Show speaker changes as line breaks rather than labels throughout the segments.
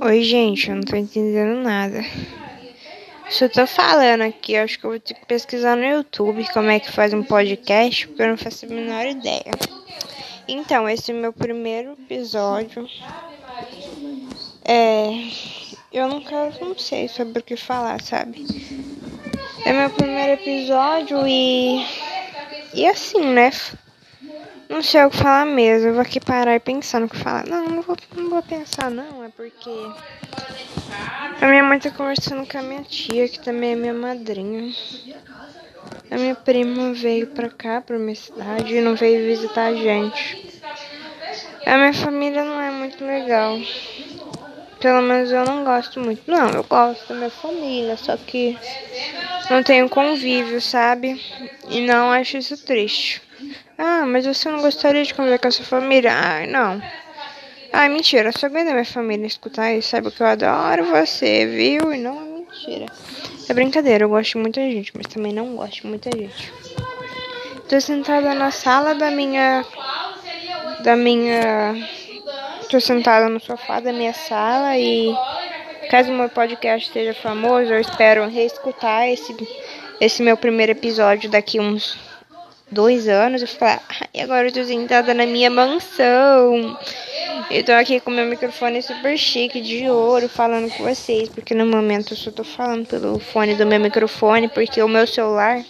Oi, gente, eu não tô entendendo nada. Se eu tô falando aqui, acho que eu vou ter que pesquisar no YouTube como é que faz um podcast, porque eu não faço a menor ideia. Então, esse é o meu primeiro episódio. É. Eu nunca não sei sobre o que falar, sabe? É meu primeiro episódio e. E assim, né? Não sei o que falar mesmo. Eu vou aqui parar e pensar no que falar. Não, não vou, não vou pensar, não. É porque. A minha mãe tá conversando com a minha tia, que também é minha madrinha. A minha prima veio pra cá, pra minha cidade, e não veio visitar a gente. A minha família não é muito legal. Pelo menos eu não gosto muito. Não, eu gosto da minha família, só que não tenho convívio, sabe? E não acho isso triste. Ah, mas você não gostaria de conviver com a sua família? Ai, não. Ai, mentira. Só bem da minha família escutar isso. Sabe que eu adoro você, viu? E não é mentira. É brincadeira. Eu gosto de muita gente, mas também não gosto de muita gente. Tô sentada na sala da minha. Da minha. Tô sentada no sofá da minha sala e. Caso o meu podcast esteja famoso, eu espero reescutar esse, esse meu primeiro episódio daqui uns dois anos, eu falei, ah, e agora eu tô sentada na minha mansão. Eu tô aqui com meu microfone super chique de ouro falando com vocês, porque no momento eu só tô falando pelo fone do meu microfone, porque o meu celular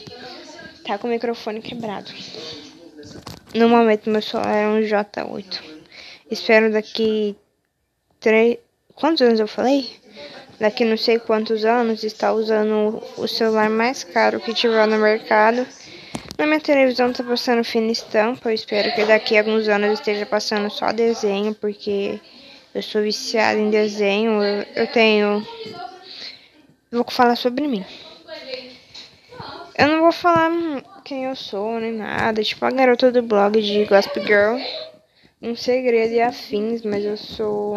tá com o microfone quebrado. No momento meu celular é um J8. Espero daqui três. Quantos anos eu falei? Daqui não sei quantos anos estar usando o celular mais caro que tiver no mercado na minha televisão tá passando fina estampa. Eu espero que daqui a alguns anos esteja passando só desenho, porque eu sou viciada em desenho. Eu, eu tenho. Vou falar sobre mim. Eu não vou falar quem eu sou nem nada. Tipo a garota do blog de Gospel Girl. Um segredo e afins, mas eu sou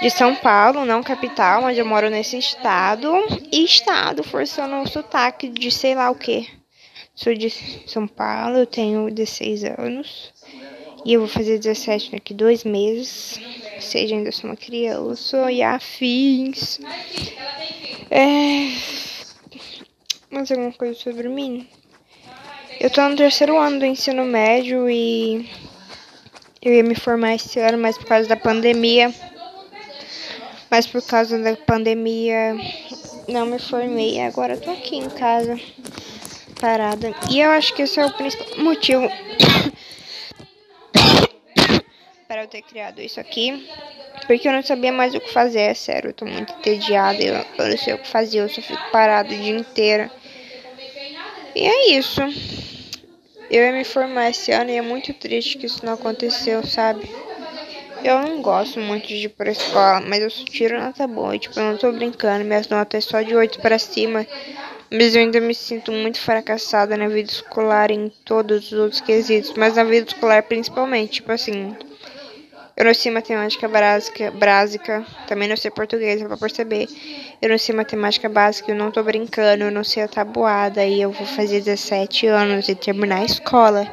de São Paulo, não capital, mas eu moro nesse estado. E estado forçando o sotaque de sei lá o que. Sou de São Paulo, tenho 16 anos. E eu vou fazer 17 daqui dois meses. Ou seja, ainda sou uma criança e afins. É... Mais alguma coisa sobre mim? Eu tô no terceiro ano do ensino médio e eu ia me formar esse ano, mas por causa da pandemia. Mas por causa da pandemia não me formei. Agora eu tô aqui em casa parada. E eu acho que esse é o principal motivo para eu ter criado isso aqui. Porque eu não sabia mais o que fazer, é sério. Eu tô muito entediada, eu, eu não sei o que fazer, eu só fico parado o dia inteiro. E é isso. Eu ia me formar esse ano e é muito triste que isso não aconteceu, sabe? Eu não gosto muito de ir pra escola, mas eu tiro nota boa. Tipo, eu não tô brincando, minhas notas é só de 8 para cima. Mas eu ainda me sinto muito fracassada na vida escolar em todos os outros quesitos, mas na vida escolar principalmente. Tipo assim, eu não sei matemática básica, básica também não sei português, dá pra perceber. Eu não sei matemática básica, eu não tô brincando, eu não sei a tabuada, e eu vou fazer 17 anos e terminar a escola.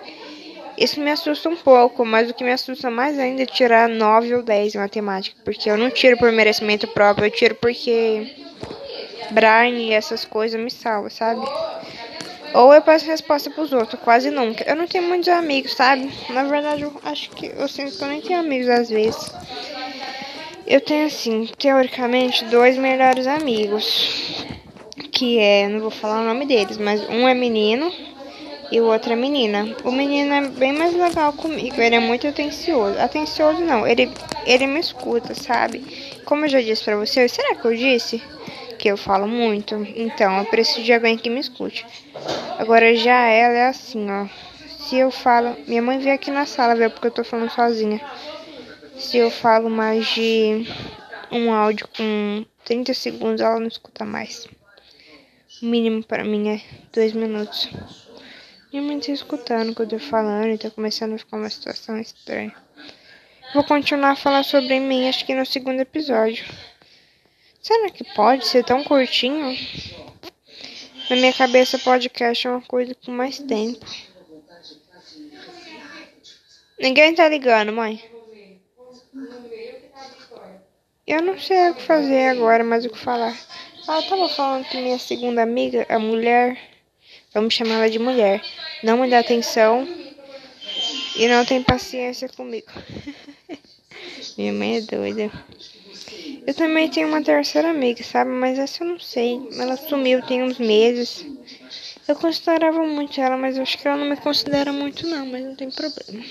Isso me assusta um pouco, mas o que me assusta mais ainda é tirar 9 ou 10 em matemática, porque eu não tiro por merecimento próprio, eu tiro porque Brian e essas coisas me salvam, sabe? Ou eu peço resposta pros outros, quase nunca. Eu não tenho muitos amigos, sabe? Na verdade, eu acho que eu sinto que eu nem tenho amigos às vezes. Eu tenho, assim, teoricamente, dois melhores amigos. Que é, não vou falar o nome deles, mas um é menino e o outro é menina. O menino é bem mais legal comigo, ele é muito atencioso. Atencioso não, ele, ele me escuta, sabe? Como eu já disse pra você, será que eu disse? Que eu falo muito. Então, eu preciso de alguém que me escute. Agora, já ela é assim, ó. Se eu falo. Minha mãe veio aqui na sala, ver porque eu tô falando sozinha. Se eu falo mais de um áudio com 30 segundos, ela não escuta mais. O mínimo para mim é dois minutos. Minha mãe tá escutando o que eu tô falando e tá começando a ficar uma situação estranha. Vou continuar a falar sobre mim, acho que no segundo episódio. Será que pode ser tão curtinho? Na minha cabeça, podcast é uma coisa com mais tempo. Ninguém tá ligando, mãe. Eu não sei o que fazer agora, mas o que falar. Eu tava falando que minha segunda amiga, a mulher, vamos chamar ela de mulher, não me dá atenção e não tem paciência comigo. minha mãe é doida. Eu também tenho uma terceira amiga, sabe? Mas essa eu não sei. Ela sumiu tem uns meses. Eu considerava muito ela, mas eu acho que ela não me considera muito não, mas não tem problema.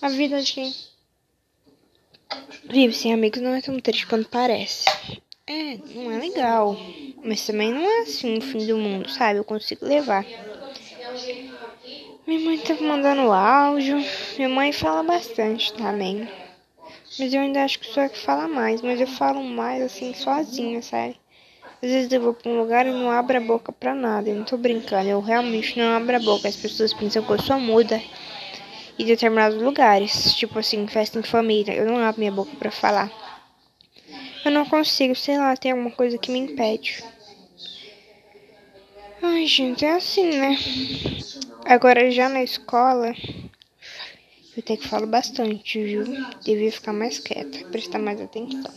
A vida de quem vive sem amigos não é tão triste quanto parece. É, não é legal. Mas também não é assim o fim do mundo, sabe? Eu consigo levar. Minha mãe tá mandando áudio. Minha mãe fala bastante também. Mas eu ainda acho que sou a que fala mais. Mas eu falo mais assim, sozinha, sabe? Às vezes eu vou pra um lugar e não abro a boca pra nada. Eu não tô brincando. Eu realmente não abro a boca. As pessoas pensam que eu sou muda em determinados lugares. Tipo assim, festa em família. Eu não abro minha boca pra falar. Eu não consigo, sei lá, tem alguma coisa que me impede. Ai, gente, é assim, né? Agora já na escola, eu tenho que falar bastante, viu? Devia ficar mais quieta, prestar mais atenção.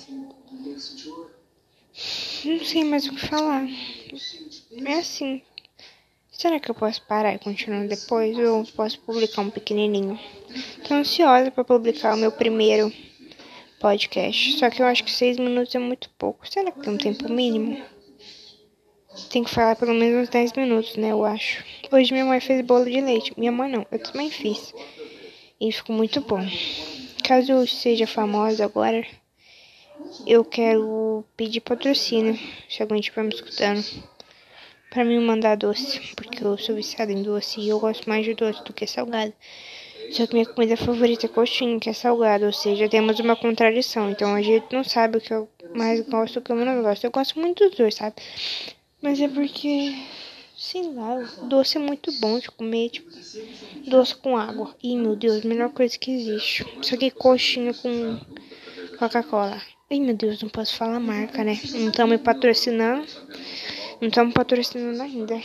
Não sei mais o que falar. É assim. Será que eu posso parar e continuar depois? Ou posso publicar um pequenininho? Tô ansiosa para publicar o meu primeiro podcast. Só que eu acho que seis minutos é muito pouco. Será que tem um tempo mínimo? Tem que falar pelo menos uns 10 minutos, né? Eu acho. Hoje minha mãe fez bolo de leite. Minha mãe não, eu também fiz. E ficou muito bom. Caso eu seja famosa agora, eu quero pedir patrocínio. Se alguém estiver me escutando. Pra mim mandar doce. Porque eu sou viciada em doce. E eu gosto mais de doce do que salgado. Só que minha comida favorita é coxinha, que é salgado, ou seja, temos uma contradição. Então a gente não sabe o que eu mais gosto e o que eu menos gosto. Eu gosto muito dos dois, sabe? Mas é porque, sei lá, doce é muito bom de comer, tipo, doce com água. Ih, meu Deus, melhor coisa que existe. Só que coxinha com Coca-Cola. Ih, meu Deus, não posso falar marca, né? Não estamos me patrocinando. Não estamos patrocinando ainda.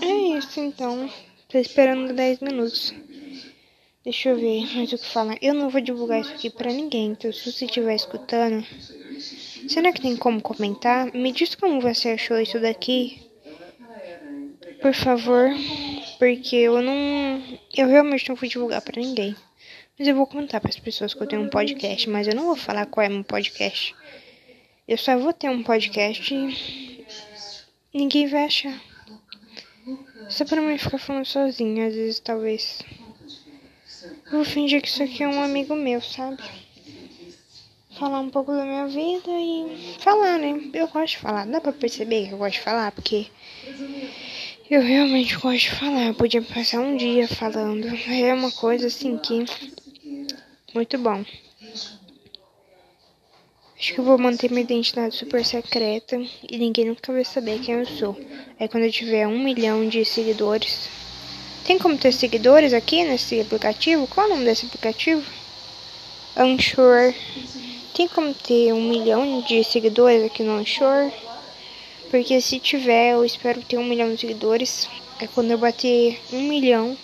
É isso, então. Tô esperando 10 minutos. Deixa eu ver mais o que falar. Eu não vou divulgar isso aqui pra ninguém, então se você estiver escutando, será que tem como comentar? Me diz como você achou isso daqui. Por favor, porque eu não. Eu realmente não vou divulgar pra ninguém. Mas eu vou contar para as pessoas que eu tenho um podcast, mas eu não vou falar qual é meu podcast. Eu só vou ter um podcast e ninguém vai achar. Só pra mim ficar falando sozinha, às vezes, talvez. Eu vou fingir que isso aqui é um amigo meu, sabe? Falar um pouco da minha vida e falar, né? Eu gosto de falar. Dá pra perceber que eu gosto de falar? Porque eu realmente gosto de falar. Eu podia passar um dia falando. É uma coisa assim que. Muito bom. Acho que eu vou manter minha identidade super secreta e ninguém nunca vai saber quem eu sou. Aí quando eu tiver um milhão de seguidores. Tem como ter seguidores aqui nesse aplicativo? Qual é o nome desse aplicativo? Anchor. Tem como ter um milhão de seguidores aqui no Anchor? Porque se tiver, eu espero ter um milhão de seguidores. É quando eu bater um milhão,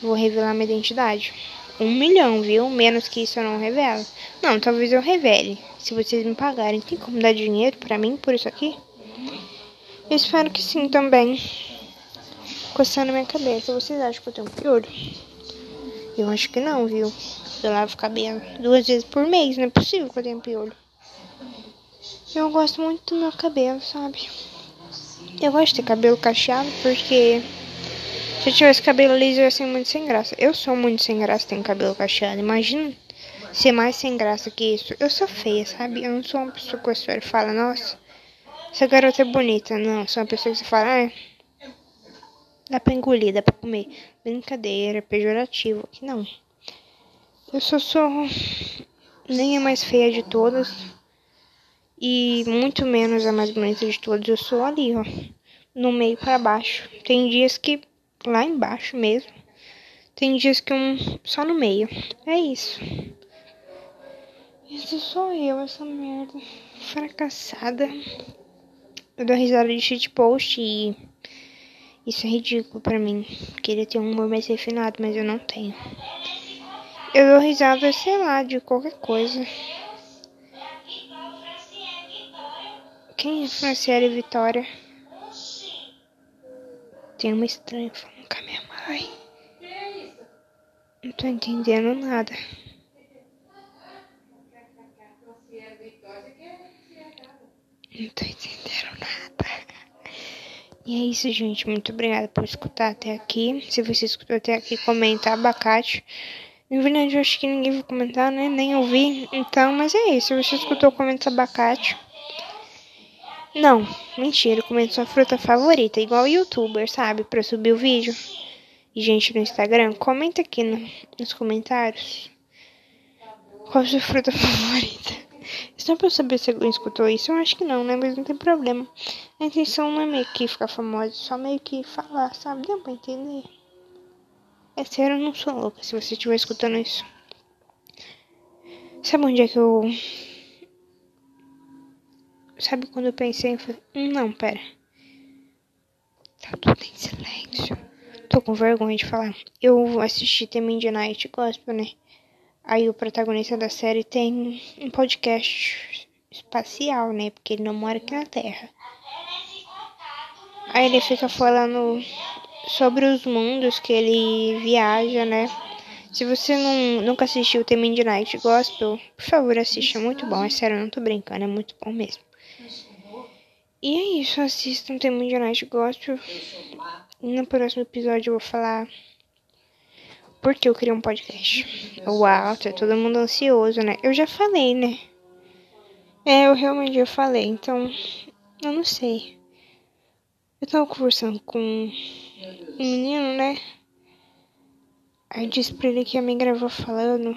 vou revelar minha identidade. Um milhão, viu? Menos que isso eu não revelo. Não, talvez eu revele. Se vocês me pagarem. Tem como dar dinheiro pra mim por isso aqui? Eu espero que sim também. Coçando minha cabeça. Vocês acham que eu tenho piolho? Eu acho que não, viu? Eu lavo o cabelo duas vezes por mês. Não é possível que eu tenha piolho. Eu gosto muito do meu cabelo, sabe? Eu gosto de ter cabelo cacheado porque se eu tivesse cabelo liso, eu ia ser muito sem graça. Eu sou muito sem graça, tenho cabelo cacheado. Imagina ser mais sem graça que isso. Eu sou feia, sabe? Eu não sou uma pessoa que a senhora fala, nossa, essa garota é bonita. Não, sou uma pessoa que você fala, ah, dá pra engolir, dá pra comer. Brincadeira, pejorativo. Não. Eu só sou nem a mais feia de todas. E muito menos a mais bonita de todas. Eu sou ali, ó. No meio para baixo. Tem dias que lá embaixo mesmo. Tem dias que um só no meio. É isso. Isso sou eu, essa merda. Fracassada. Eu dou risada de shitpost e isso é ridículo pra mim. Queria ter um humor mais refinado, mas eu não tenho. Eu dou risada, sei lá, de qualquer coisa. Quem é Franciele Vitória? Tem uma estranha falando com a minha mãe. Não tô entendendo nada. Não tô entendendo nada. E é isso, gente. Muito obrigada por escutar até aqui. Se você escutou até aqui, comenta abacate. Na verdade, eu acho que ninguém vai comentar, né? Nem ouvir. Então, mas é isso. Se você escutou, comenta abacate. Não, mentira. Comenta sua fruta favorita. Igual youtuber, sabe? Pra subir o vídeo. E gente no Instagram, comenta aqui no, nos comentários. Qual a sua fruta favorita? Só pra eu saber se alguém escutou isso, eu acho que não, né? Mas não tem problema. A intenção não é meio que ficar famosa, só meio que falar, sabe? Deu pra entender? É sério, eu não sou louca se você estiver escutando isso. Sabe onde é que eu. Sabe quando eu pensei em. Não, pera. Tá tudo em silêncio. Tô com vergonha de falar. Eu assisti The Midnight Gospel, né? Aí o protagonista da série tem um podcast espacial, né? Porque ele não mora aqui na Terra. Aí ele fica falando sobre os mundos que ele viaja, né? Se você não, nunca assistiu The Midnight Gospel, por favor assista, é muito bom, é sério, eu não tô brincando, é muito bom mesmo. E é isso, assistam The Midnight Gospel. E no próximo episódio eu vou falar porque eu criei um podcast. Uau, tá todo mundo ansioso, né? Eu já falei, né? É, eu realmente já falei, então eu não sei. Eu tava conversando com um menino, né? Aí disse pra ele que ia me gravar falando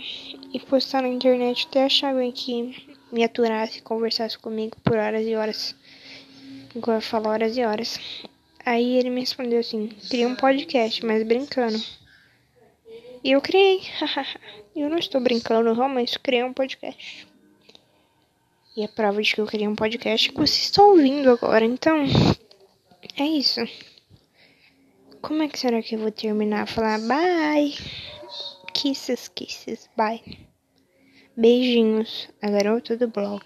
e postar na internet até achar alguém que me aturasse, conversasse comigo por horas e horas. Igual eu falo horas e horas. Aí ele me respondeu assim, queria um podcast, mas brincando. E eu criei. eu não estou brincando, realmente criei um podcast. E a prova de que eu criei um podcast é que vocês estão ouvindo agora. Então, é isso. Como é que será que eu vou terminar? Falar bye. Kisses, kisses, bye. Beijinhos. A garota do blog.